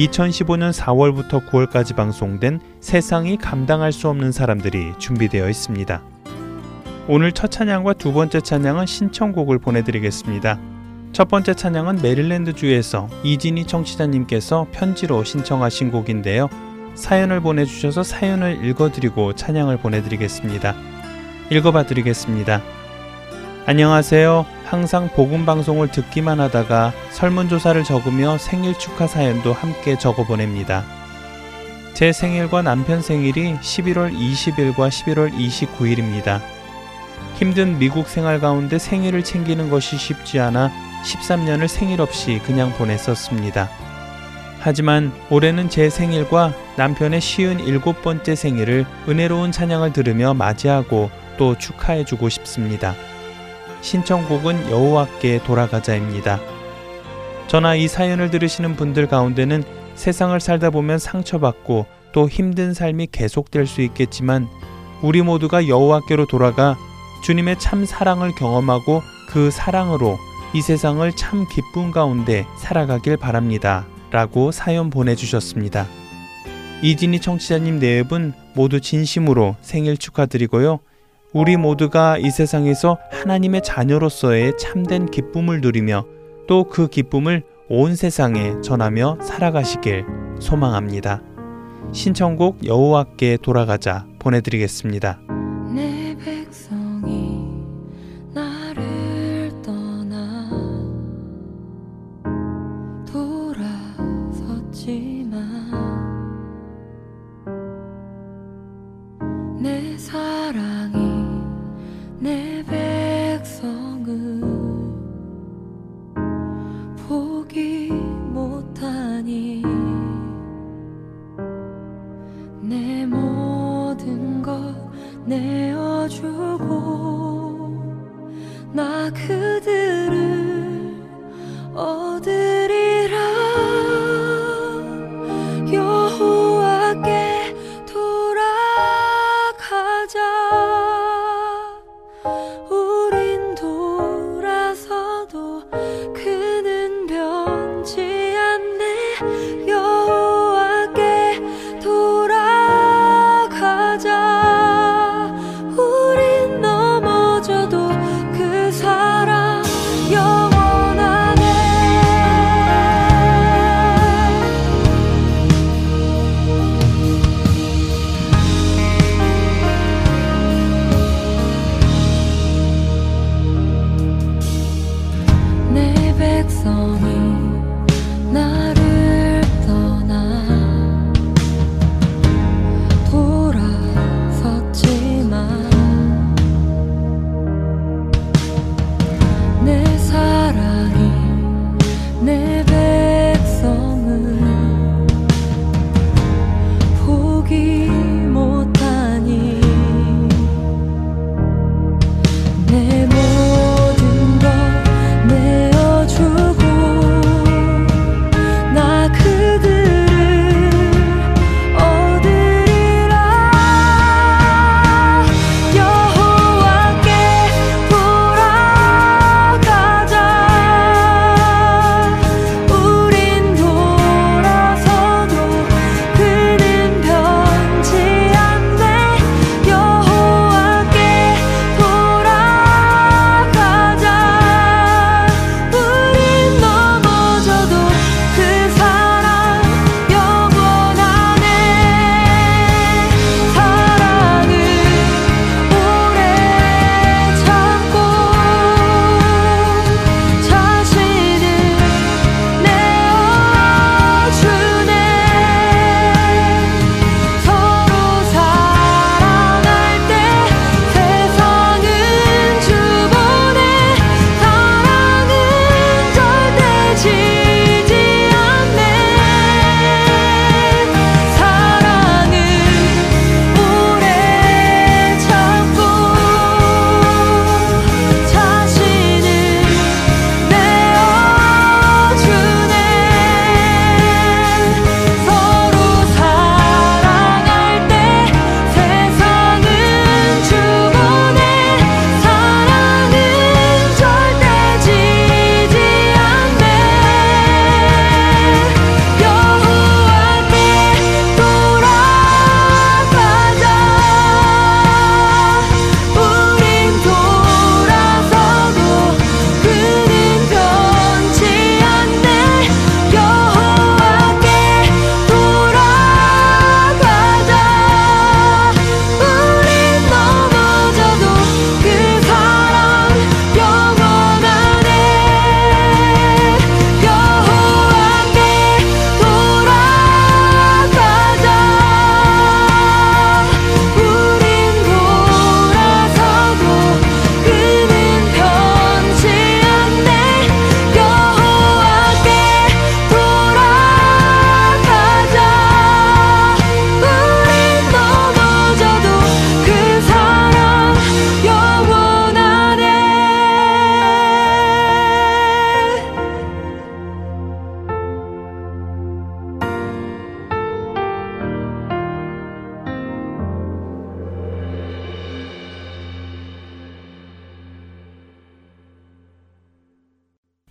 2015년 4월부터 9월까지 방송된 세상이 감당할 수 없는 사람들이 준비되어 있습니다. 오늘 첫 찬양과 두 번째 찬양은 신청곡을 보내드리겠습니다. 첫 번째 찬양은 메릴랜드주에서 이진희 청취자님께서 편지로 신청하신 곡인데요. 사연을 보내주셔서 사연을 읽어드리고 찬양을 보내드리겠습니다. 읽어봐 드리겠습니다. 안녕하세요. 항상 복음 방송을 듣기만 하다가 설문조사를 적으며 생일 축하 사연도 함께 적어 보냅니다. 제 생일과 남편 생일이 11월 20일과 11월 29일입니다. 힘든 미국 생활 가운데 생일을 챙기는 것이 쉽지 않아 13년을 생일 없이 그냥 보냈었습니다. 하지만 올해는 제 생일과 남편의 쉬운 일곱 번째 생일을 은혜로운 찬양을 들으며 맞이하고 또 축하해주고 싶습니다. 신청곡은 여호와께 돌아가자입니다. 저나 이 사연을 들으시는 분들 가운데는 세상을 살다 보면 상처받고 또 힘든 삶이 계속될 수 있겠지만 우리 모두가 여호와께로 돌아가 주님의 참 사랑을 경험하고 그 사랑으로 이 세상을 참 기쁨 가운데 살아가길 바랍니다. 라고 사연 보내주셨습니다. 이진희 청취자님 네 분 모두 진심으로 생일 축하드리고요. 우리 모두가 이 세상에서 하나님의 자녀로서의 참된 기쁨을 누리며 또 그 기쁨을 온 세상에 전하며 살아가시길 소망합니다. 신청곡 여호와께 돌아가자 보내드리겠습니다.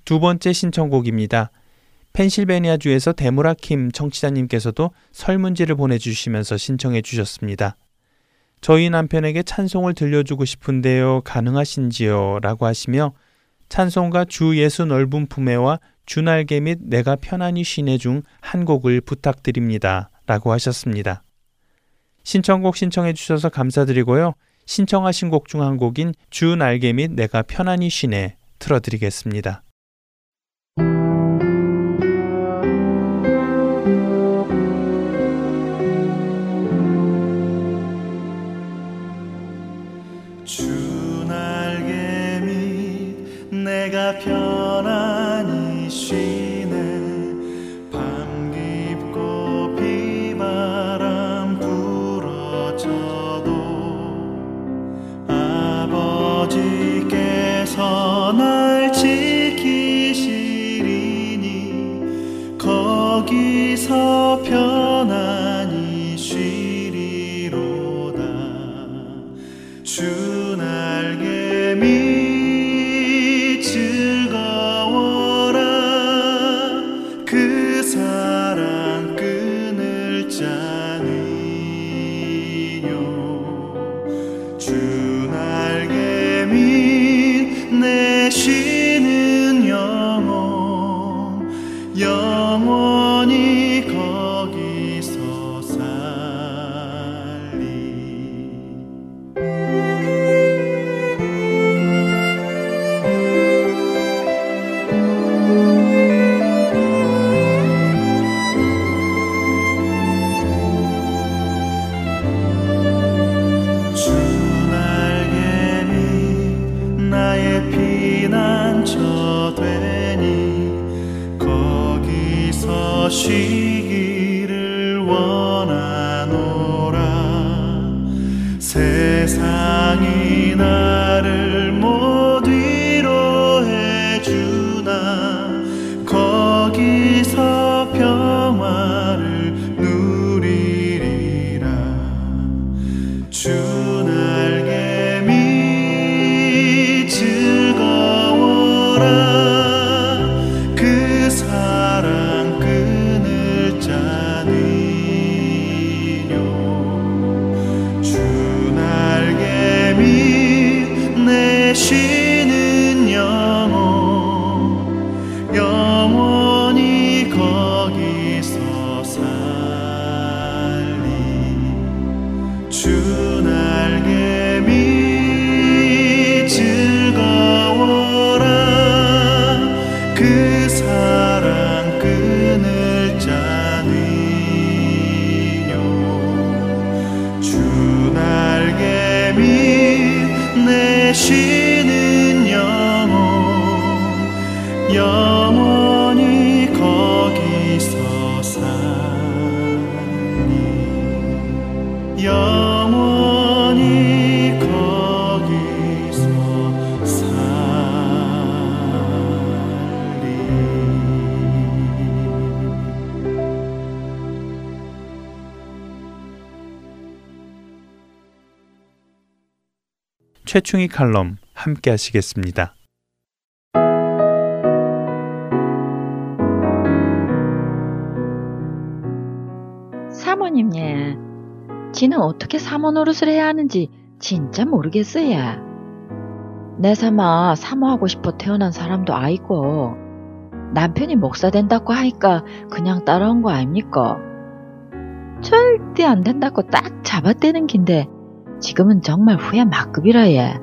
두 번째 신청곡입니다. 펜실베니아주에서 데모라킴 청취자님께서도 설문지를 보내주시면서 신청해 주셨습니다. 저희 남편에게 찬송을 들려주고 싶은데요. 가능하신지요? 라고 하시며 찬송가 주 예수 넓은 품에와 주날개 및 내가 편안히 쉬네 중 한 곡을 부탁드립니다. 라고 하셨습니다. 신청곡 신청해 주셔서 감사드리고요. 신청하신 곡 중 한 곡인 주 날개 및 내가 편안히 쉬네 틀어드리겠습니다. 也许。 최충희 칼럼 함께 하시겠습니다. 사모님, 예. 지는 어떻게 사모 노릇을 해야 하는지 진짜 모르겠어요. 내 삼아 사모하고 싶어 태어난 사람도 아니고 남편이 목사 된다고 하니까 그냥 따라온 거 아닙니까? 절대 안 된다고 딱 잡아떼는 긴데 지금은 정말 후회 막급이라 예.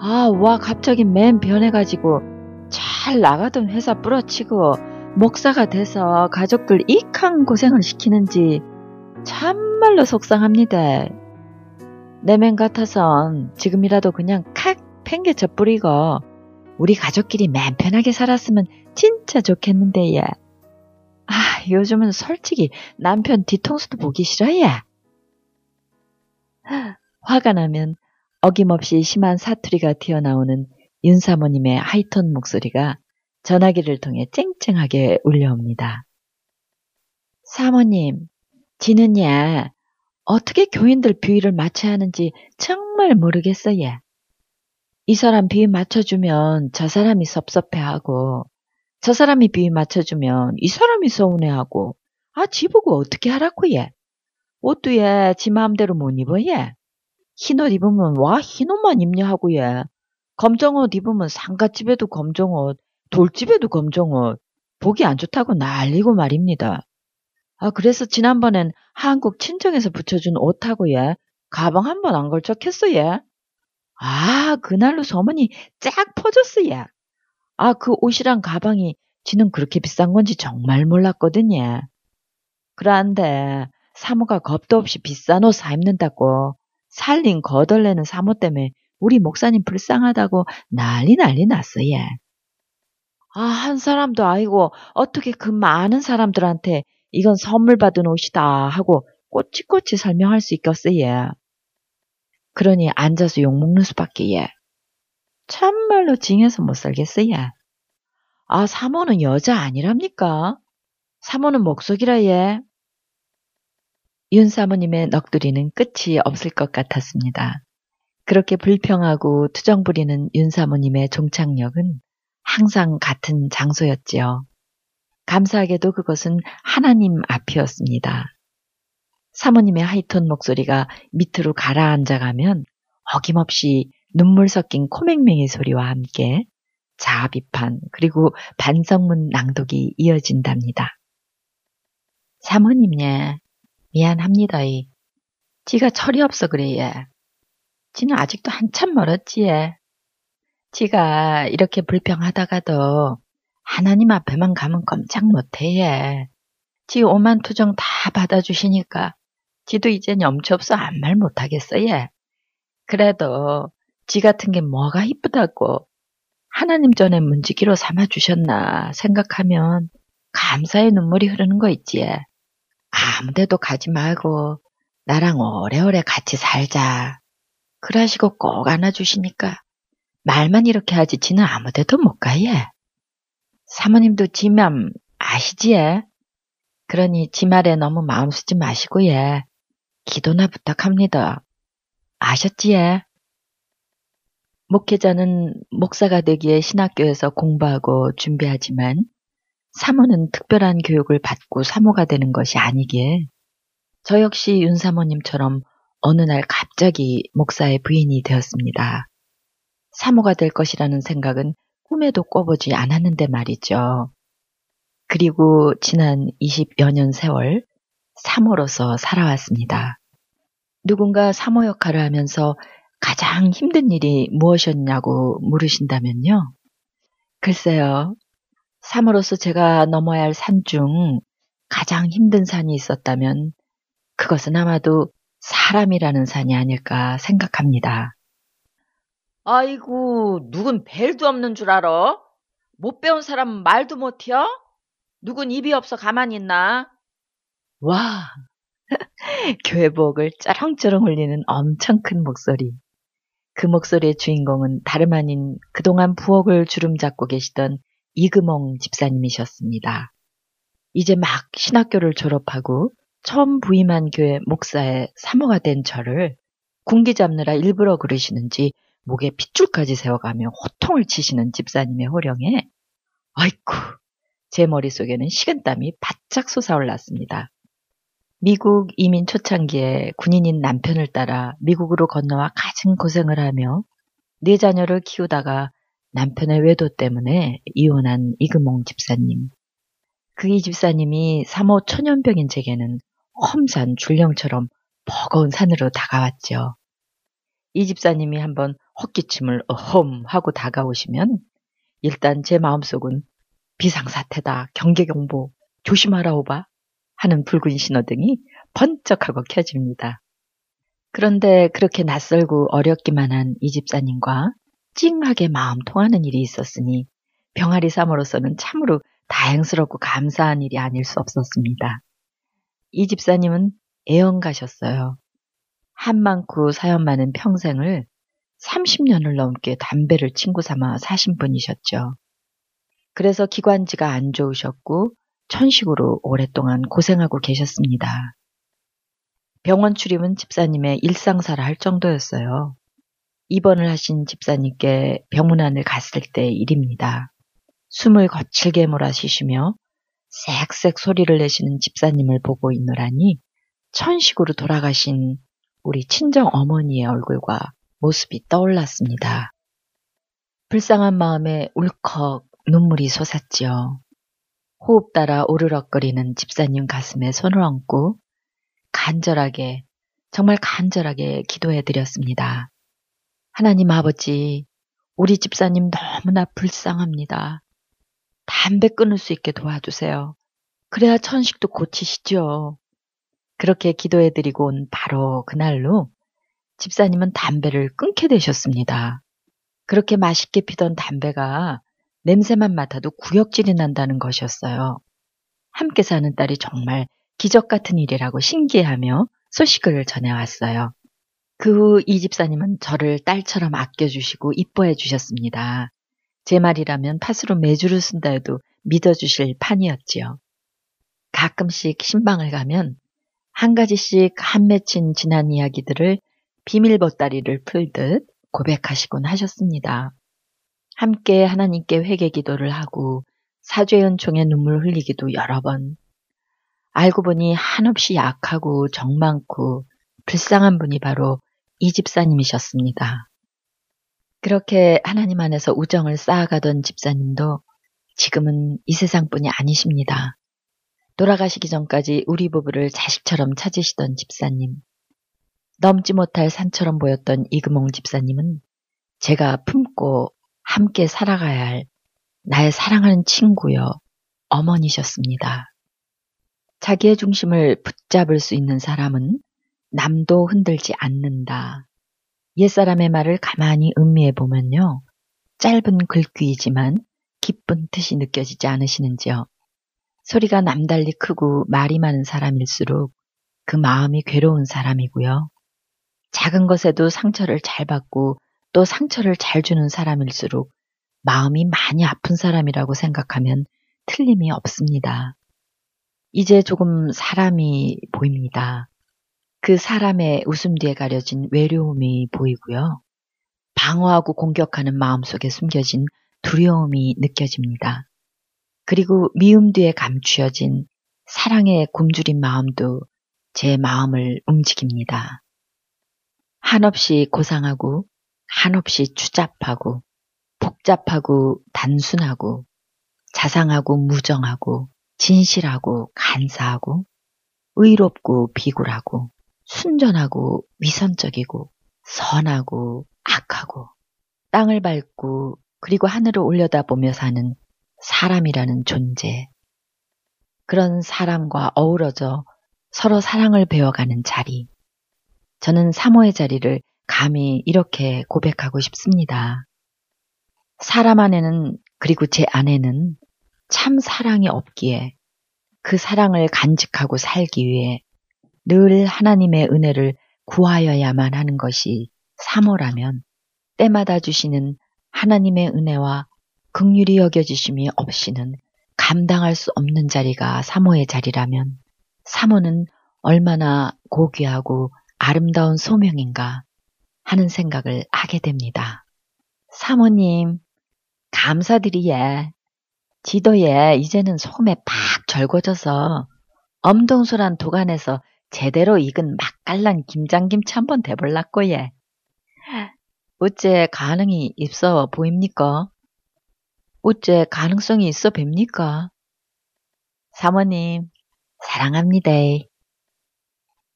아, 와 갑자기 맨 변해가지고 잘 나가던 회사 뿌러치고 목사가 돼서 가족들 이칸 고생을 시키는지 참말로 속상합니다. 내맨 같아선 지금이라도 그냥 칵 팽개쳐 뿌리고 우리 가족끼리 맨 편하게 살았으면 진짜 좋겠는데 예. 아, 요즘은 솔직히 남편 뒤통수도 보기 싫어요. 화가 나면 어김없이 심한 사투리가 튀어나오는 윤 사모님의 하이톤 목소리가 전화기를 통해 쨍쨍하게 울려옵니다. 사모님, 지는야 어떻게 교인들 비위를 맞춰야 하는지 정말 모르겠어요. 이 사람 비위 맞춰주면 저 사람이 섭섭해하고 저 사람이 비위 맞춰주면 이 사람이 서운해하고 아 지보고 어떻게 하라고 얘. 옷도 얘지 마음대로 못 입어 얘. 흰옷 입으면 와 흰 옷만 입냐 하고 얘. 검정 옷 입으면 상가집에도 검정 옷, 돌집에도 검정 옷. 보기 안 좋다고 난리고 말입니다. 아 그래서 지난번엔 한국 친정에서 붙여준 옷하고 얘 가방 한 번 안 걸쳤겠어 얘. 아 그날로 소문이 쫙 퍼졌어 얘. 아그 옷이랑 가방이 지는 그렇게 비싼 건지 정말 몰랐거든요. 그런데 사모가 겁도 없이 비싼 옷 사 입는다고 살린 거덜내는 사모 때문에 우리 목사님 불쌍하다고 난리 난리 났어 얘. 아, 한 사람도 아니고 어떻게 그 많은 사람들한테 이건 선물 받은 옷이다 하고 꼬치꼬치 설명할 수 있겠어 얘. 그러니 앉아서 욕먹는 수밖에 얘. 참말로 징해서 못 살겠어 얘. 아, 사모는 여자 아니랍니까? 사모는 목속이라 얘. 윤 사모님의 넋두리는 끝이 없을 것 같았습니다. 그렇게 불평하고 투정 부리는 윤 사모님의 종착역은 항상 같은 장소였지요. 감사하게도 그것은 하나님 앞이었습니다. 사모님의 하이톤 목소리가 밑으로 가라앉아 가면 어김없이 눈물 섞인 코맹맹이 소리와 함께 자아 비판 그리고 반성문 낭독이 이어진답니다. 사모님 예 미안합니다 이 지가 철이 없어 그래 예 지는 아직도 한참 멀었지 예 지가 이렇게 불평하다가도 하나님 앞에만 가면 꼼짝 못해 예. 지 오만 투정 다 받아주시니까 지도 이젠 염치 없어 아무 말 못하겠어 예. 그래도 지 같은 게 뭐가 이쁘다고 하나님 전에 문지기로 삼아주셨나 생각하면 감사의 눈물이 흐르는 거 있지. 아무데도 가지 말고 나랑 오래오래 같이 살자. 그러시고 꼭 안아주시니까 말만 이렇게 하지 지는 아무데도 못 가, 예. 사모님도 지맘 아시지, 예? 그러니 지 말에 너무 마음 쓰지 마시고, 예. 기도나 부탁합니다. 아셨지, 예? 목회자는 목사가 되기에 신학교에서 공부하고 준비하지만 사모는 특별한 교육을 받고 사모가 되는 것이 아니기에 저 역시 윤 사모님처럼 어느 날 갑자기 목사의 부인이 되었습니다. 사모가 될 것이라는 생각은 꿈에도 꿔보지 않았는데 말이죠. 그리고 지난 20여 년 세월 사모로서 살아왔습니다. 누군가 사모 역할을 하면서 가장 힘든 일이 무엇이었냐고 물으신다면요. 글쎄요. 사모로서 제가 넘어야 할 산 중 가장 힘든 산이 있었다면 그것은 아마도 사람이라는 산이 아닐까 생각합니다. 아이고, 누군 벨도 없는 줄 알아? 못 배운 사람은 말도 못해요? 누군 입이 없어 가만히 있나? 와, 교회복을 쩌렁쩌렁 울리는 엄청 큰 목소리. 그 목소리의 주인공은 다름 아닌 그동안 부엌을 주름 잡고 계시던 이금홍 집사님이셨습니다. 이제 막 신학교를 졸업하고 처음 부임한 교회 목사의 사모가 된 저를 군기 잡느라 일부러 그러시는지 목에 핏줄까지 세워가며 호통을 치시는 집사님의 호령에 아이쿠 제 머릿속에는 식은땀이 바짝 솟아올랐습니다. 미국 이민 초창기에 군인인 남편을 따라 미국으로 건너와 가진 고생을 하며 네 자녀를 키우다가 남편의 외도 때문에 이혼한 이금홍 집사님. 그 이 집사님이 사모 천연병인 제게는 험산 줄령처럼 버거운 산으로 다가왔죠. 이 집사님이 한번 헛기침을 어험 하고 다가오시면 일단 제 마음속은 비상사태다, 경계경보, 조심하라 오바 하는 붉은 신호등이 번쩍하고 켜집니다. 그런데 그렇게 낯설고 어렵기만 한 이 집사님과 찡하게 마음 통하는 일이 있었으니 병아리 삼으로서는 참으로 다행스럽고 감사한 일이 아닐 수 없었습니다. 이 집사님은 애연 가셨어요. 한 많고 사연 많은 평생을 30년을 넘게 담배를 친구 삼아 사신 분이셨죠. 그래서 기관지가 안 좋으셨고 천식으로 오랫동안 고생하고 계셨습니다. 병원 출입은 집사님의 일상사라 할 정도였어요. 입원을 하신 집사님께 병문안을 갔을 때 일입니다. 숨을 거칠게 몰아쉬시며 쌕쌕 소리를 내시는 집사님을 보고 있노라니 천식으로 돌아가신 우리 친정 어머니의 얼굴과 모습이 떠올랐습니다. 불쌍한 마음에 울컥 눈물이 솟았지요. 호흡 따라 오르럭거리는 집사님 가슴에 손을 얹고 간절하게, 정말 간절하게 기도해 드렸습니다. 하나님 아버지, 우리 집사님 너무나 불쌍합니다. 담배 끊을 수 있게 도와주세요. 그래야 천식도 고치시죠. 그렇게 기도해 드리고 온 바로 그날로 집사님은 담배를 끊게 되셨습니다. 그렇게 맛있게 피던 담배가 냄새만 맡아도 구역질이 난다는 것이었어요. 함께 사는 딸이 정말 기적 같은 일이라고 신기해하며 소식을 전해왔어요. 그후이 집사님은 저를 딸처럼 아껴주시고 이뻐해 주셨습니다. 제 말이라면 팥으로 매주를 쓴다 해도 믿어주실 판이었지요. 가끔씩 신방을 가면 한 가지씩 한 맺힌 지난 이야기들을 비밀 보따리를 풀듯 고백하시곤 하셨습니다. 함께 하나님께 회개 기도를 하고 사죄 은총에 눈물 흘리기도 여러 번. 알고 보니 한없이 약하고 정 많고 불쌍한 분이 바로 이 집사님이셨습니다. 그렇게 하나님 안에서 우정을 쌓아가던 집사님도 지금은 이 세상뿐이 아니십니다. 돌아가시기 전까지 우리 부부를 자식처럼 찾으시던 집사님. 넘지 못할 산처럼 보였던 이금홍 집사님은 제가 품고 함께 살아가야 할 나의 사랑하는 친구여 어머니셨습니다. 자기의 중심을 붙잡을 수 있는 사람은 남도 흔들지 않는다. 옛사람의 말을 가만히 음미해 보면요. 짧은 글귀이지만 기쁜 뜻이 느껴지지 않으시는지요. 소리가 남달리 크고 말이 많은 사람일수록 그 마음이 괴로운 사람이고요. 작은 것에도 상처를 잘 받고 또 상처를 잘 주는 사람일수록 마음이 많이 아픈 사람이라고 생각하면 틀림이 없습니다. 이제 조금 사람이 보입니다. 그 사람의 웃음 뒤에 가려진 외로움이 보이고요. 방어하고 공격하는 마음 속에 숨겨진 두려움이 느껴집니다. 그리고 미움 뒤에 감추어진 사랑의 굶주린 마음도 제 마음을 움직입니다. 한없이 고상하고 한없이 추잡하고 복잡하고 단순하고 자상하고 무정하고 진실하고 간사하고 의롭고 비굴하고 순전하고 위선적이고 선하고 악하고 땅을 밟고 그리고 하늘을 올려다보며 사는 사람이라는 존재. 그런 사람과 어우러져 서로 사랑을 배워가는 자리. 저는 사모의 자리를 감히 이렇게 고백하고 싶습니다. 사람 안에는 그리고 제 안에는 참 사랑이 없기에 그 사랑을 간직하고 살기 위해 늘 하나님의 은혜를 구하여야만 하는 것이 사모라면 때마다 주시는 하나님의 은혜와 극률이 여겨지심이 없이는 감당할 수 없는 자리가 사모의 자리라면 사모는 얼마나 고귀하고 아름다운 소명인가 하는 생각을 하게 됩니다. 사모님, 감사드리예. 지도에 이제는 소금에 팍 절궈져서 엄동소란 도간에서 제대로 익은 맛깔난 김장김치 한번 대볼라꼬 예. 어째 가능이 있어 보입니까? 어째 가능성이 있어 뵙니까? 사모님, 사랑합니다.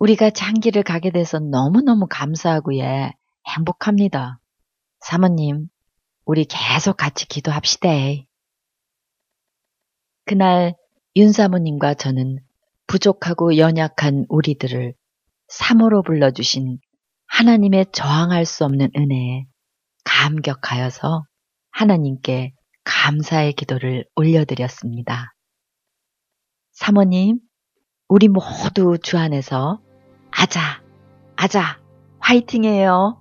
우리가 장기를 가게 돼서 너무너무 감사하고 예, 행복합니다. 사모님, 우리 계속 같이 기도합시다. 그날 윤 사모님과 저는 부족하고 연약한 우리들을 사모로 불러주신 하나님의 저항할 수 없는 은혜에 감격하여서 하나님께 감사의 기도를 올려드렸습니다. 사모님, 우리 모두 주 안에서 아자, 아자, 화이팅해요.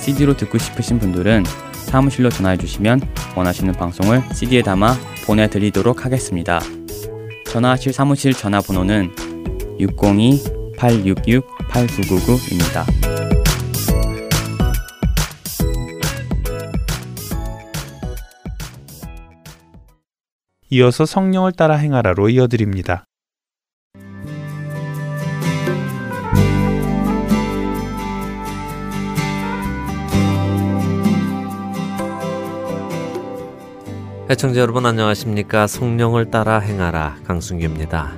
CD로 듣고 싶으신 분들은 사무실로 전화해 주시면 원하시는 방송을 CD에 담아 보내드리도록 하겠습니다. 전화하실 사무실 전화번호는 602-866-8999입니다. 이어서 성령을 따라 행하라로 이어드립니다. 애청자 여러분 안녕하십니까? 성령을 따라 행하라 강승규입니다.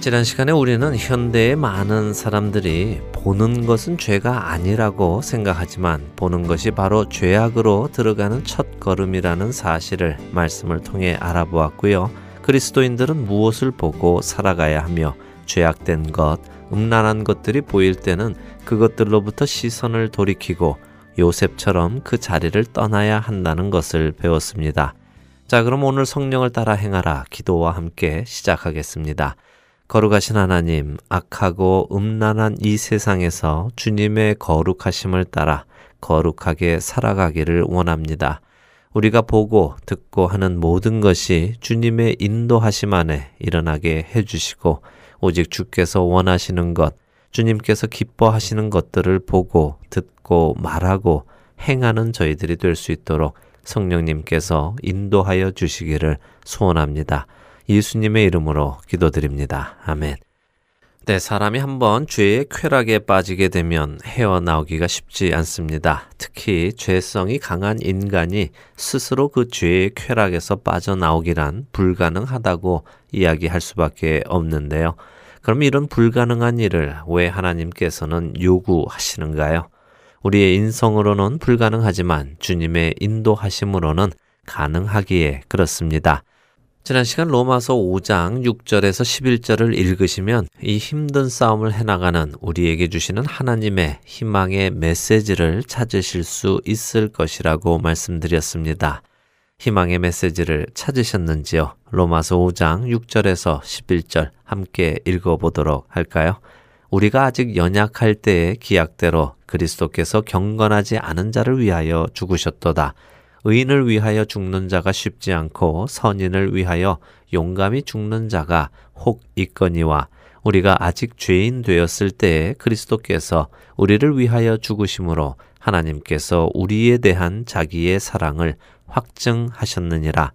지난 시간에 우리는 현대의 많은 사람들이 보는 것은 죄가 아니라고 생각하지만 보는 것이 바로 죄악으로 들어가는 첫 걸음이라는 사실을 말씀을 통해 알아보았고요. 그리스도인들은 무엇을 보고 살아가야 하며 죄악된 것, 음란한 것들이 보일 때는 그것들로부터 시선을 돌이키고 요셉처럼 그 자리를 떠나야 한다는 것을 배웠습니다. 자, 그럼 오늘 성령을 따라 행하라 기도와 함께 시작하겠습니다. 거룩하신 하나님, 악하고 음란한 이 세상에서 주님의 거룩하심을 따라 거룩하게 살아가기를 원합니다. 우리가 보고 듣고 하는 모든 것이 주님의 인도하심 안에 일어나게 해주시고, 오직 주께서 원하시는 것, 주님께서 기뻐하시는 것들을 보고 듣고 말하고 행하는 저희들이 될 수 있도록 성령님께서 인도하여 주시기를 소원합니다. 예수님의 이름으로 기도드립니다. 아멘. 네, 사람이 한번 죄의 쾌락에 빠지게 되면 헤어나오기가 쉽지 않습니다. 특히 죄성이 강한 인간이 스스로 그 죄의 쾌락에서 빠져나오기란 불가능하다고 이야기할 수밖에 없는데요. 그럼 이런 불가능한 일을 왜 하나님께서는 요구하시는가요? 우리의 인성으로는 불가능하지만 주님의 인도하심으로는 가능하기에 그렇습니다. 지난 시간 로마서 5장 6절에서 11절을 읽으시면 이 힘든 싸움을 해나가는 우리에게 주시는 하나님의 희망의 메시지를 찾으실 수 있을 것이라고 말씀드렸습니다. 희망의 메시지를 찾으셨는지요? 로마서 5장 6절에서 11절 함께 읽어보도록 할까요? 우리가 아직 연약할 때의 기약대로 그리스도께서 경건하지 않은 자를 위하여 죽으셨도다. 의인을 위하여 죽는 자가 쉽지 않고 선인을 위하여 용감히 죽는 자가 혹 있거니와 우리가 아직 죄인 되었을 때에 그리스도께서 우리를 위하여 죽으심으로 하나님께서 우리에 대한 자기의 사랑을 확증하셨느니라.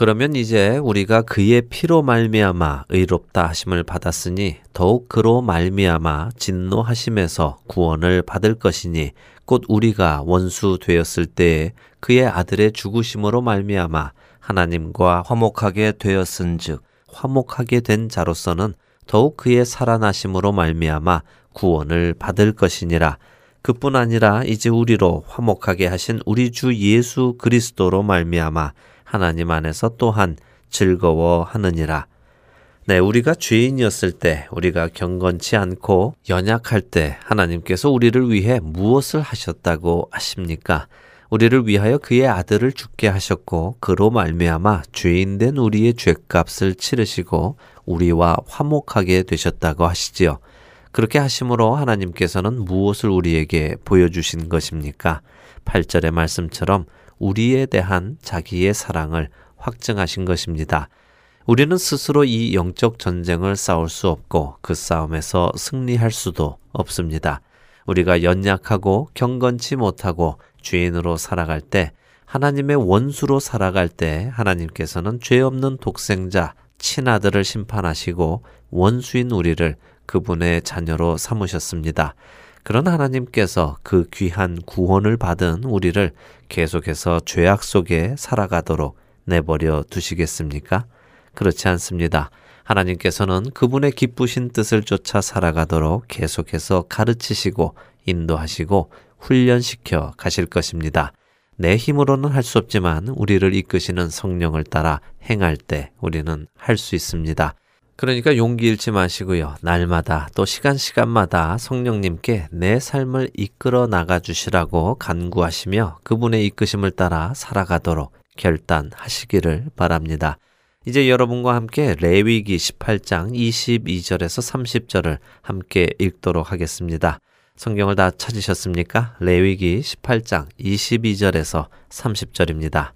그러면 이제 우리가 그의 피로 말미암아 의롭다 하심을 받았으니 더욱 그로 말미암아 진노하심에서 구원을 받을 것이니 곧 우리가 원수 되었을 때에 그의 아들의 죽으심으로 말미암아 하나님과 화목하게 되었은즉 화목하게 된 자로서는 더욱 그의 살아나심으로 말미암아 구원을 받을 것이니라. 그뿐 아니라 이제 우리로 화목하게 하신 우리 주 예수 그리스도로 말미암아 하나님 안에서 또한 즐거워하느니라. 네, 우리가 죄인이었을 때, 우리가 경건치 않고 연약할 때 하나님께서 우리를 위해 무엇을 하셨다고 하십니까? 우리를 위하여 그의 아들을 죽게 하셨고 그로 말미암아 죄인된 우리의 죄값을 치르시고 우리와 화목하게 되셨다고 하시지요. 그렇게 하심으로 하나님께서는 무엇을 우리에게 보여주신 것입니까? 8절의 말씀처럼 우리에 대한 자기의 사랑을 확증하신 것입니다. 우리는 스스로 이 영적 전쟁을 싸울 수 없고 그 싸움에서 승리할 수도 없습니다. 우리가 연약하고 경건치 못하고 죄인으로 살아갈 때 하나님의 원수로 살아갈 때 하나님께서는 죄 없는 독생자 친아들을 심판하시고 원수인 우리를 그분의 자녀로 삼으셨습니다. 그런 하나님께서 그 귀한 구원을 받은 우리를 계속해서 죄악 속에 살아가도록 내버려 두시겠습니까? 그렇지 않습니다. 하나님께서는 그분의 기쁘신 뜻을 쫓아 살아가도록 계속해서 가르치시고 인도하시고 훈련시켜 가실 것입니다. 내 힘으로는 할 수 없지만 우리를 이끄시는 성령을 따라 행할 때 우리는 할 수 있습니다. 그러니까 용기 잃지 마시고요. 날마다 또 시간 시간마다 성령님께 내 삶을 이끌어 나가 주시라고 간구하시며 그분의 이끄심을 따라 살아가도록 결단하시기를 바랍니다. 이제 여러분과 함께 레위기 18장 22절에서 30절을 함께 읽도록 하겠습니다. 성경을 다 찾으셨습니까? 레위기 18장 22절에서 30절입니다.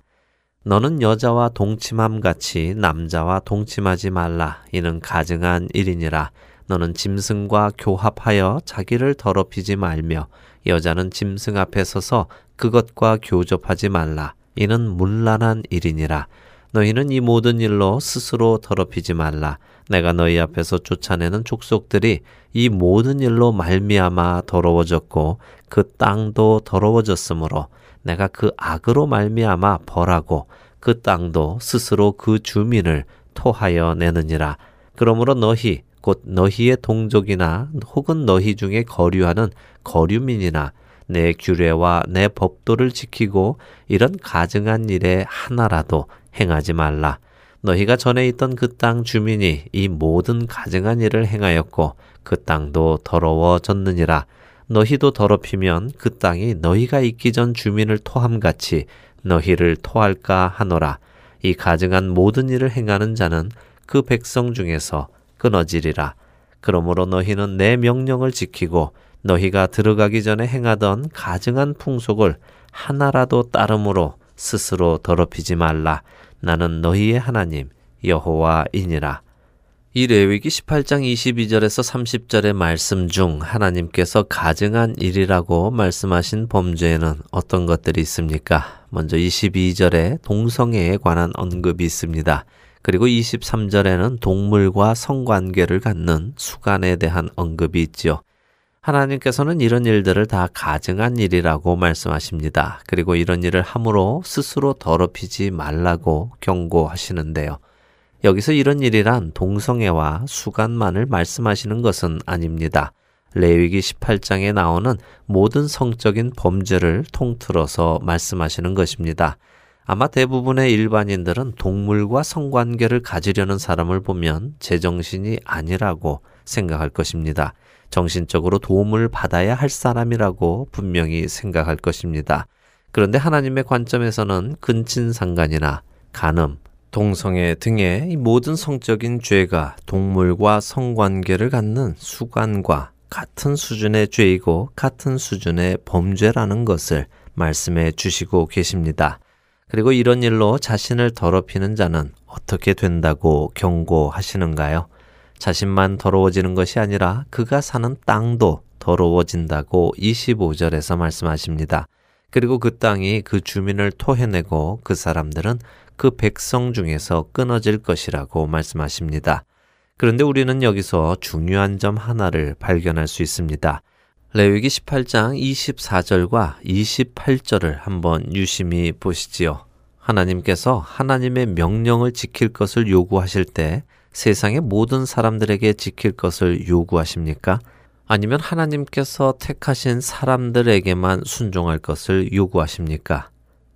너는 여자와 동침함 같이 남자와 동침하지 말라. 이는 가증한 일이니라. 너는 짐승과 교합하여 자기를 더럽히지 말며 여자는 짐승 앞에 서서 그것과 교접하지 말라. 이는 문란한 일이니라. 너희는 이 모든 일로 스스로 더럽히지 말라. 내가 너희 앞에서 쫓아내는 족속들이 이 모든 일로 말미암아 더러워졌고 그 땅도 더러워졌으므로 내가 그 악으로 말미암아 벌하고 그 땅도 스스로 그 주민을 토하여 내느니라. 그러므로 너희 곧 너희의 동족이나 혹은 너희 중에 거류하는 거류민이나 내 규례와 내 법도를 지키고 이런 가증한 일에 하나라도 행하지 말라. 너희가 전에 있던 그 땅 주민이 이 모든 가증한 일을 행하였고 그 땅도 더러워졌느니라. 너희도 더럽히면 그 땅이 너희가 있기 전 주민을 토함같이 너희를 토할까 하노라. 이 가증한 모든 일을 행하는 자는 그 백성 중에서 끊어지리라. 그러므로 너희는 내 명령을 지키고 너희가 들어가기 전에 행하던 가증한 풍속을 하나라도 따름으로 스스로 더럽히지 말라. 나는 너희의 하나님 여호와이니라. 이 레위기 18장 22절에서 30절의 말씀 중 하나님께서 가증한 일이라고 말씀하신 범죄에는 어떤 것들이 있습니까? 먼저 22절에 동성애에 관한 언급이 있습니다. 그리고 23절에는 동물과 성관계를 갖는 수간에 대한 언급이 있지요. 하나님께서는 이런 일들을 다 가증한 일이라고 말씀하십니다. 그리고 이런 일을 함으로 스스로 더럽히지 말라고 경고하시는데요. 여기서 이런 일이란 동성애와 수간만을 말씀하시는 것은 아닙니다. 레위기 18장에 나오는 모든 성적인 범죄를 통틀어서 말씀하시는 것입니다. 아마 대부분의 일반인들은 동물과 성관계를 가지려는 사람을 보면 제정신이 아니라고 생각할 것입니다. 정신적으로 도움을 받아야 할 사람이라고 분명히 생각할 것입니다. 그런데 하나님의 관점에서는 근친상간이나 간음, 동성애 등의 모든 성적인 죄가 동물과 성관계를 갖는 수관과 같은 수준의 죄이고 같은 수준의 범죄라는 것을 말씀해 주시고 계십니다. 그리고 이런 일로 자신을 더럽히는 자는 어떻게 된다고 경고하시는가요? 자신만 더러워지는 것이 아니라 그가 사는 땅도 더러워진다고 25절에서 말씀하십니다. 그리고 그 땅이 그 주민을 토해내고 그 사람들은 그 백성 중에서 끊어질 것이라고 말씀하십니다. 그런데 우리는 여기서 중요한 점 하나를 발견할 수 있습니다. 레위기 18장 24절과 28절을 한번 유심히 보시지요. 하나님께서 하나님의 명령을 지킬 것을 요구하실 때 세상의 모든 사람들에게 지킬 것을 요구하십니까? 아니면 하나님께서 택하신 사람들에게만 순종할 것을 요구하십니까?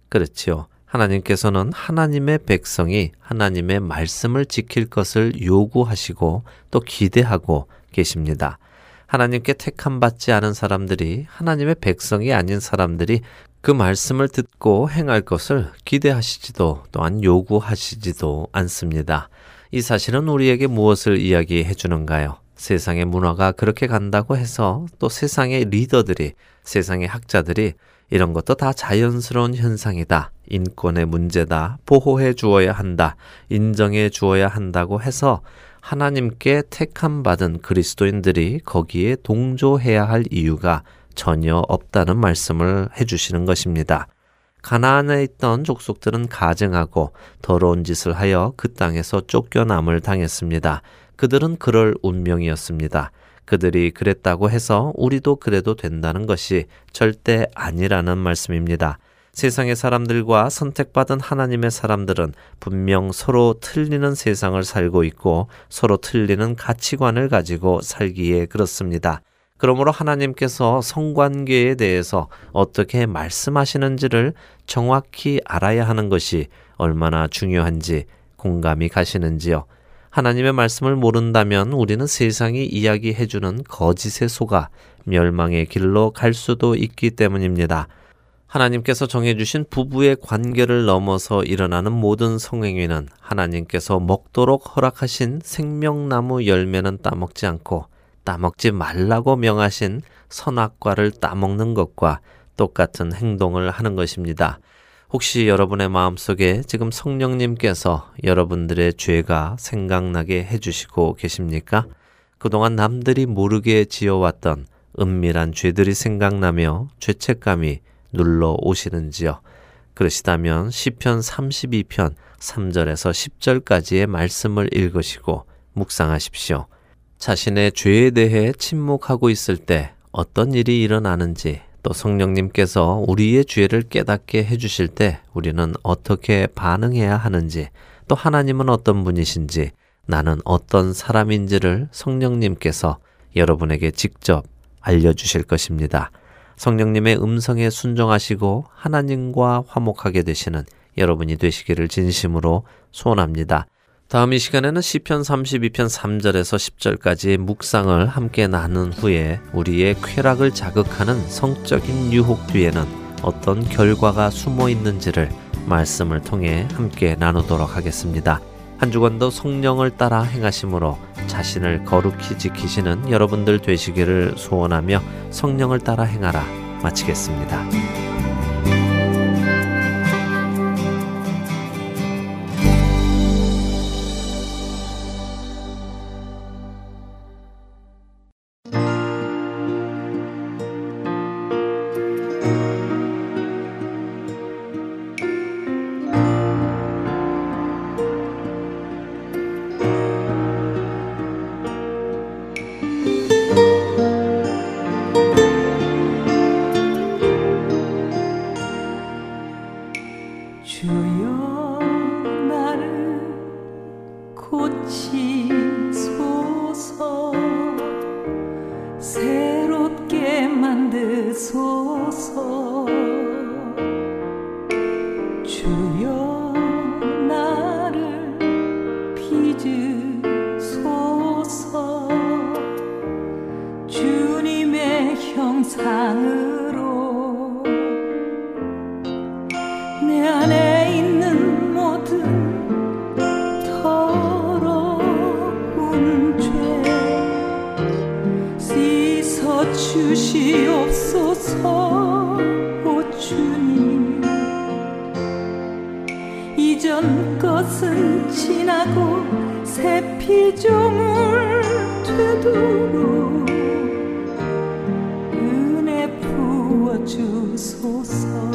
그렇지요. 하나님께서는 하나님의 백성이 하나님의 말씀을 지킬 것을 요구하시고 또 기대하고 계십니다. 하나님께 택함 받지 않은 사람들이 하나님의 백성이 아닌 사람들이 그 말씀을 듣고 행할 것을 기대하시지도 또한 요구하시지도 않습니다. 이 사실은 우리에게 무엇을 이야기해 주는가요? 세상의 문화가 그렇게 간다고 해서 또 세상의 리더들이, 세상의 학자들이 이런 것도 다 자연스러운 현상이다. 인권의 문제다. 보호해 주어야 한다. 인정해 주어야 한다고 해서 하나님께 택함 받은 그리스도인들이 거기에 동조해야 할 이유가 전혀 없다는 말씀을 해 주시는 것입니다. 가나안에 있던 족속들은 가증하고 더러운 짓을 하여 그 땅에서 쫓겨남을 당했습니다. 그들은 그럴 운명이었습니다. 그들이 그랬다고 해서 우리도 그래도 된다는 것이 절대 아니라는 말씀입니다. 세상의 사람들과 선택받은 하나님의 사람들은 분명 서로 틀리는 세상을 살고 있고 서로 틀리는 가치관을 가지고 살기에 그렇습니다. 그러므로 하나님께서 성관계에 대해서 어떻게 말씀하시는지를 정확히 알아야 하는 것이 얼마나 중요한지 공감이 가시는지요. 하나님의 말씀을 모른다면 우리는 세상이 이야기해주는 거짓에 속아 멸망의 길로 갈 수도 있기 때문입니다. 하나님께서 정해주신 부부의 관계를 넘어서 일어나는 모든 성행위는 하나님께서 먹도록 허락하신 생명나무 열매는 따먹지 않고 따먹지 말라고 명하신 선악과를 따먹는 것과 똑같은 행동을 하는 것입니다. 혹시 여러분의 마음속에 지금 성령님께서 여러분들의 죄가 생각나게 해주시고 계십니까? 그동안 남들이 모르게 지어왔던 은밀한 죄들이 생각나며 죄책감이 눌러 오시는지요. 그러시다면 시편 32편 3절에서 10절까지의 말씀을 읽으시고 묵상하십시오. 자신의 죄에 대해 침묵하고 있을 때 어떤 일이 일어나는지 또 성령님께서 우리의 죄를 깨닫게 해주실 때 우리는 어떻게 반응해야 하는지 또 하나님은 어떤 분이신지 나는 어떤 사람인지를 성령님께서 여러분에게 직접 알려주실 것입니다. 성령님의 음성에 순종하시고 하나님과 화목하게 되시는 여러분이 되시기를 진심으로 소원합니다. 다음 이 시간에는 시편 32편 3절에서 10절까지의 묵상을 함께 나눈 후에 우리의 쾌락을 자극하는 성적인 유혹 뒤에는 어떤 결과가 숨어 있는지를 말씀을 통해 함께 나누도록 하겠습니다. 한 주간도 성령을 따라 행하심으로 자신을 거룩히 지키시는 여러분들 되시기를 소원하며 성령을 따라 행하라 마치겠습니다. 주소서.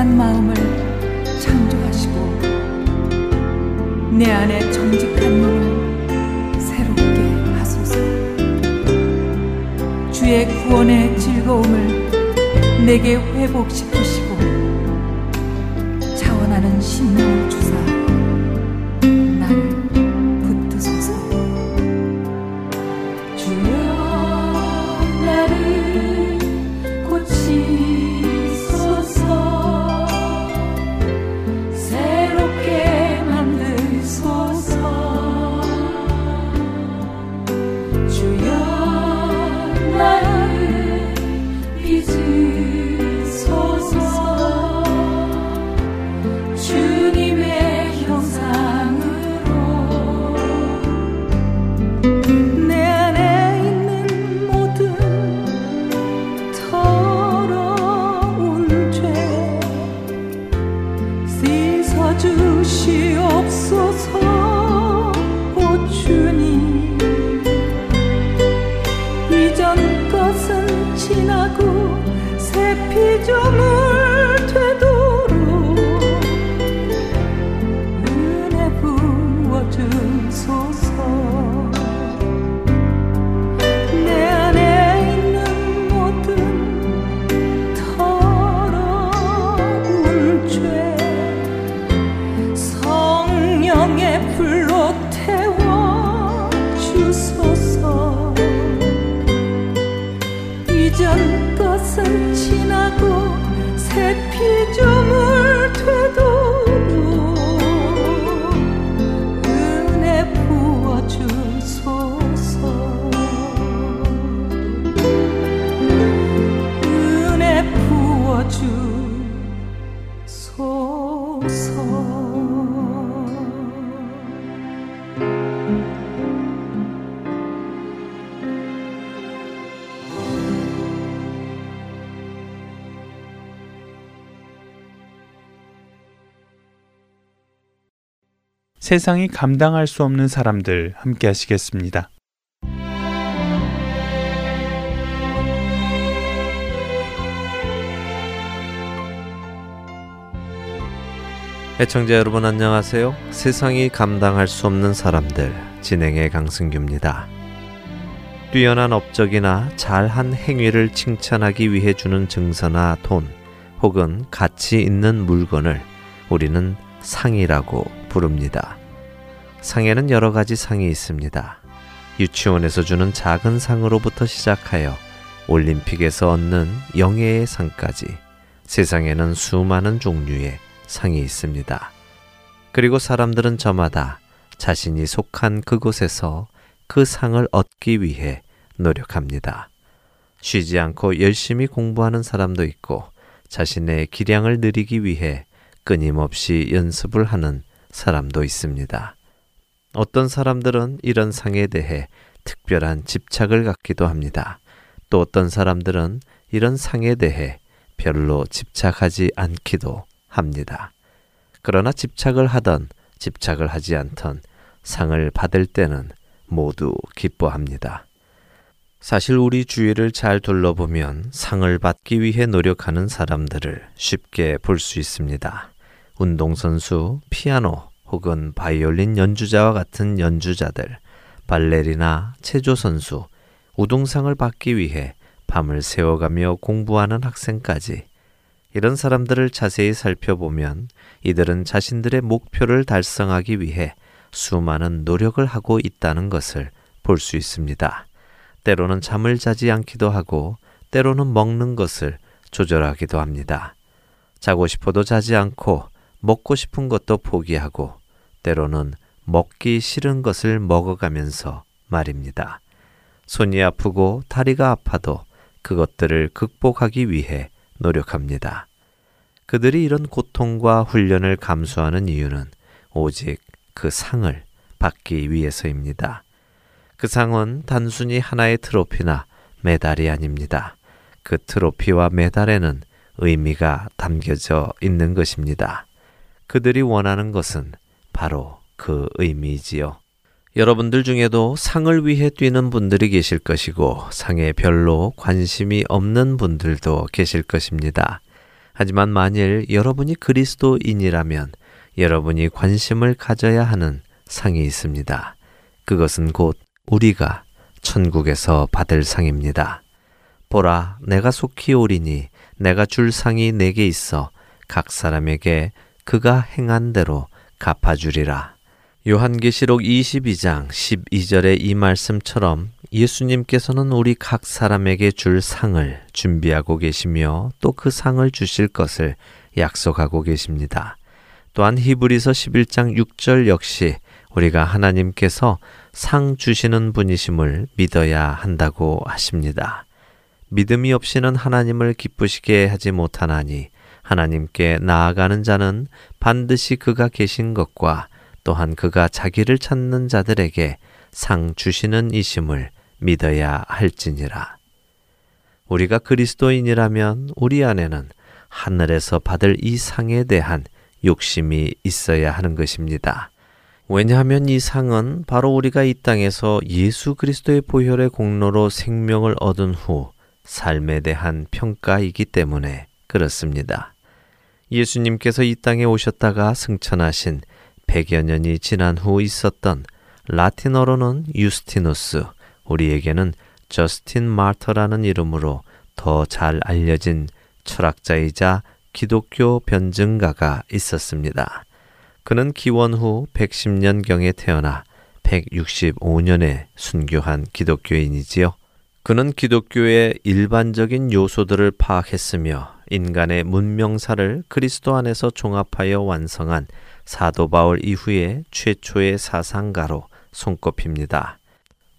건강한 마음을 창조하시고 내 안에 정직한 몸을 새롭게 하소서. 주의 구원의 즐거움을 내게 회복시켜 세상이 감당할 수 없는 사람들 함께 하시겠습니다. 애청자 여러분 안녕하세요. 세상이 감당할 수 없는 사람들 진행의 강승규입니다. 뛰어난 업적이나 잘한 행위를 칭찬하기 위해 주는 증서나 돈 혹은 가치 있는 물건을 우리는 상이라고 부릅니다. 상에는 여러 가지 상이 있습니다. 유치원에서 주는 작은 상으로부터 시작하여 올림픽에서 얻는 영예의 상까지 세상에는 수많은 종류의 상이 있습니다. 그리고 사람들은 저마다 자신이 속한 그곳에서 그 상을 얻기 위해 노력합니다. 쉬지 않고 열심히 공부하는 사람도 있고 자신의 기량을 늘리기 위해 끊임없이 연습을 하는 사람도 있습니다. 어떤 사람들은 이런 상에 대해 특별한 집착을 갖기도 합니다. 또 어떤 사람들은 이런 상에 대해 별로 집착하지 않기도 합니다. 그러나 집착을 하던 집착을 하지 않던 상을 받을 때는 모두 기뻐합니다. 사실 우리 주위를 잘 둘러보면 상을 받기 위해 노력하는 사람들을 쉽게 볼 수 있습니다. 운동선수, 피아노 혹은 바이올린 연주자와 같은 연주자들, 발레리나, 체조 선수, 우등상을 받기 위해 밤을 새워가며 공부하는 학생까지 이런 사람들을 자세히 살펴보면 이들은 자신들의 목표를 달성하기 위해 수많은 노력을 하고 있다는 것을 볼 수 있습니다. 때로는 잠을 자지 않기도 하고 때로는 먹는 것을 조절하기도 합니다. 자고 싶어도 자지 않고 먹고 싶은 것도 포기하고 때로는 먹기 싫은 것을 먹어가면서 말입니다. 손이 아프고 다리가 아파도 그것들을 극복하기 위해 노력합니다. 그들이 이런 고통과 훈련을 감수하는 이유는 오직 그 상을 받기 위해서입니다. 그 상은 단순히 하나의 트로피나 메달이 아닙니다. 그 트로피와 메달에는 의미가 담겨져 있는 것입니다. 그들이 원하는 것은 바로 그 의미이지요. 여러분들 중에도 상을 위해 뛰는 분들이 계실 것이고 상에 별로 관심이 없는 분들도 계실 것입니다. 하지만 만일 여러분이 그리스도인이라면 여러분이 관심을 가져야 하는 상이 있습니다. 그것은 곧 우리가 천국에서 받을 상입니다. 보라, 내가 속히 오리니 내가 줄 상이 내게 있어 각 사람에게 그가 행한 대로 갚아주리라. 요한계시록 22장 12절의 이 말씀처럼 예수님께서는 우리 각 사람에게 줄 상을 준비하고 계시며 또 그 상을 주실 것을 약속하고 계십니다. 또한 히브리서 11장 6절 역시 우리가 하나님께서 상 주시는 분이심을 믿어야 한다고 하십니다. 믿음이 없이는 하나님을 기쁘시게 하지 못하나니 하나님께 나아가는 자는 반드시 그가 계신 것과 또한 그가 자기를 찾는 자들에게 상 주시는 이심을 믿어야 할지니라. 우리가 그리스도인이라면 우리 안에는 하늘에서 받을 이 상에 대한 욕심이 있어야 하는 것입니다. 왜냐하면 이 상은 바로 우리가 이 땅에서 예수 그리스도의 보혈의 공로로 생명을 얻은 후 삶에 대한 평가이기 때문에 그렇습니다. 예수님께서 이 땅에 오셨다가 승천하신 100여 년이 지난 후 있었던 라틴어로는 유스티누스, 우리에게는 저스틴 마터라는 이름으로 더 잘 알려진 철학자이자 기독교 변증가가 있었습니다. 그는 기원 후 110년경에 태어나 165년에 순교한 기독교인이지요. 그는 기독교의 일반적인 요소들을 파악했으며 인간의 문명사를 그리스도 안에서 종합하여 완성한 사도 바울 이후에 최초의 사상가로 손꼽힙니다.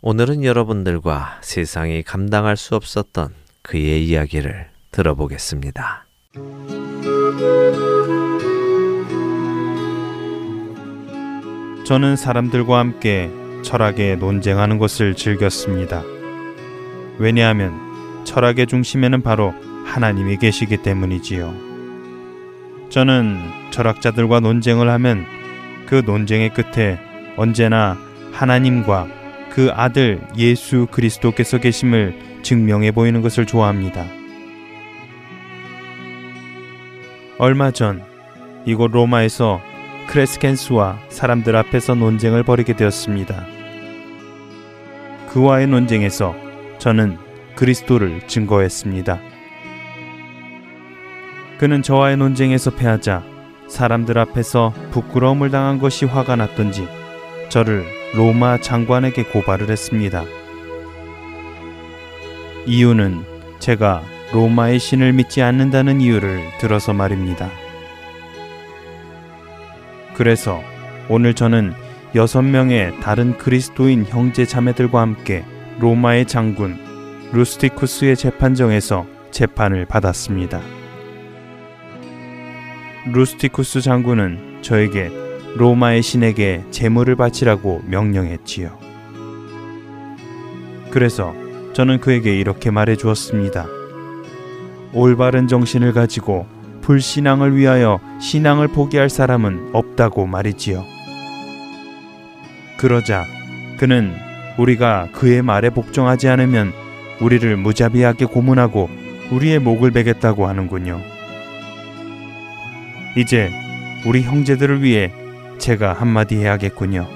오늘은 여러분들과 세상이 감당할 수 없었던 그의 이야기를 들어보겠습니다. 저는 사람들과 함께 철학에 논쟁하는 것을 즐겼습니다. 왜냐하면 철학의 중심에는 바로 하나님이 계시기 때문이지요. 저는 철학자들과 논쟁을 하면 그 논쟁의 끝에 언제나 하나님과 그 아들 예수 그리스도께서 계심을 증명해 보이는 것을 좋아합니다. 얼마 전 이곳 로마에서 크레스켄스와 사람들 앞에서 논쟁을 벌이게 되었습니다. 그와의 논쟁에서 저는 그리스도를 증거했습니다. 그는 저와의 논쟁에서 패하자 사람들 앞에서 부끄러움을 당한 것이 화가 났던지 저를 로마 장관에게 고발을 했습니다. 이유는 제가 로마의 신을 믿지 않는다는 이유를 들어서 말입니다. 그래서 오늘 저는 여섯 명의 다른 그리스도인 형제 자매들과 함께 로마의 장군 루스티쿠스의 재판정에서 재판을 받았습니다. 루스티쿠스 장군은 저에게 로마의 신에게 제물을 바치라고 명령했지요. 그래서 저는 그에게 이렇게 말해 주었습니다. 올바른 정신을 가지고 불신앙을 위하여 신앙을 포기할 사람은 없다고 말이지요. 그러자 그는 우리가 그의 말에 복종하지 않으면 우리를 무자비하게 고문하고 우리의 목을 베겠다고 하는군요. 이제 우리 형제들을 위해 제가 한마디 해야겠군요.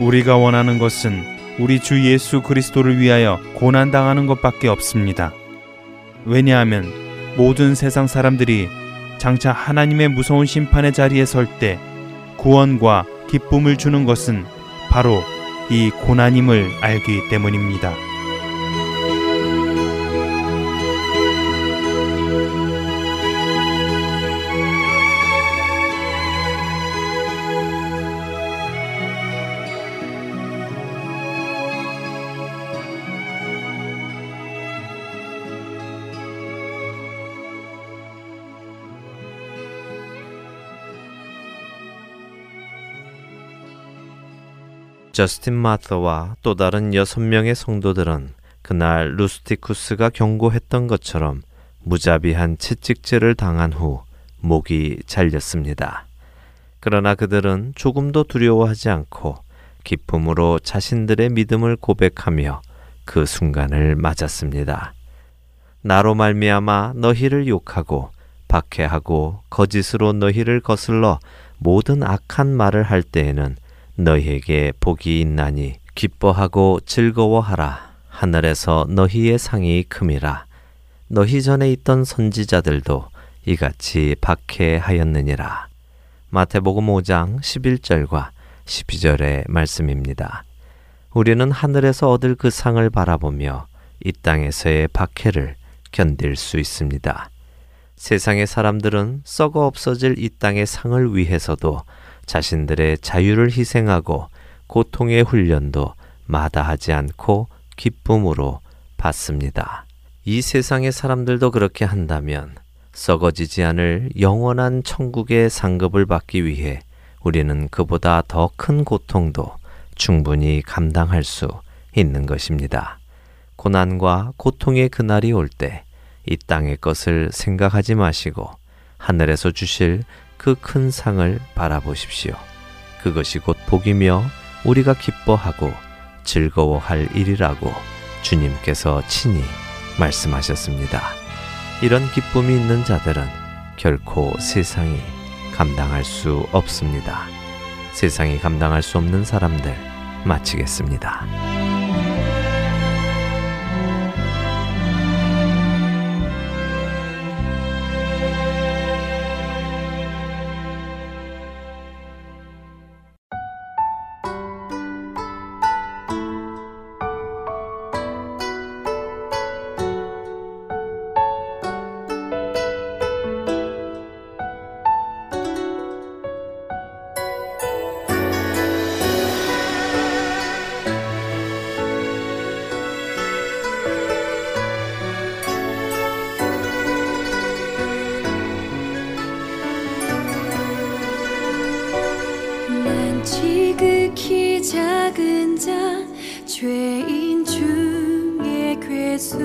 우리가 원하는 것은 우리 주 예수 그리스도를 위하여 고난당하는 것밖에 없습니다. 왜냐하면 모든 세상 사람들이 장차 하나님의 무서운 심판의 자리에 설 때 구원과 기쁨을 주는 것은 바로 이 고난임을 알기 때문입니다. 저스틴 마터와 또 다른 여섯 명의 성도들은 그날 루스티쿠스가 경고했던 것처럼 무자비한 채찍질을 당한 후 목이 잘렸습니다. 그러나 그들은 조금도 두려워하지 않고 기쁨으로 자신들의 믿음을 고백하며 그 순간을 맞았습니다. 나로 말미암아 너희를 욕하고 박해하고 거짓으로 너희를 거슬러 모든 악한 말을 할 때에는 너희에게 복이 있나니 기뻐하고 즐거워하라. 하늘에서 너희의 상이 큼이라. 너희 전에 있던 선지자들도 이같이 박해하였느니라. 마태복음 5장 11절과 12절의 말씀입니다. 우리는 하늘에서 얻을 그 상을 바라보며 이 땅에서의 박해를 견딜 수 있습니다. 세상의 사람들은 썩어 없어질 이 땅의 상을 위해서도 자신들의 자유를 희생하고 고통의 훈련도 마다하지 않고 기쁨으로 받습니다. 이 세상의 사람들도 그렇게 한다면 썩어지지 않을 영원한 천국의 상급을 받기 위해 우리는 그보다 더 큰 고통도 충분히 감당할 수 있는 것입니다. 고난과 고통의 그날이 올 때 이 땅의 것을 생각하지 마시고 하늘에서 주실 그 큰 상을 바라보십시오. 그것이 곧 복이며 우리가 기뻐하고 즐거워할 일이라고 주님께서 친히 말씀하셨습니다. 이런 기쁨이 있는 자들은 결코 세상이 감당할 수 없습니다. 세상이 감당할 수 없는 사람들 마치겠습니다. 작은 자 죄인 중에 괴수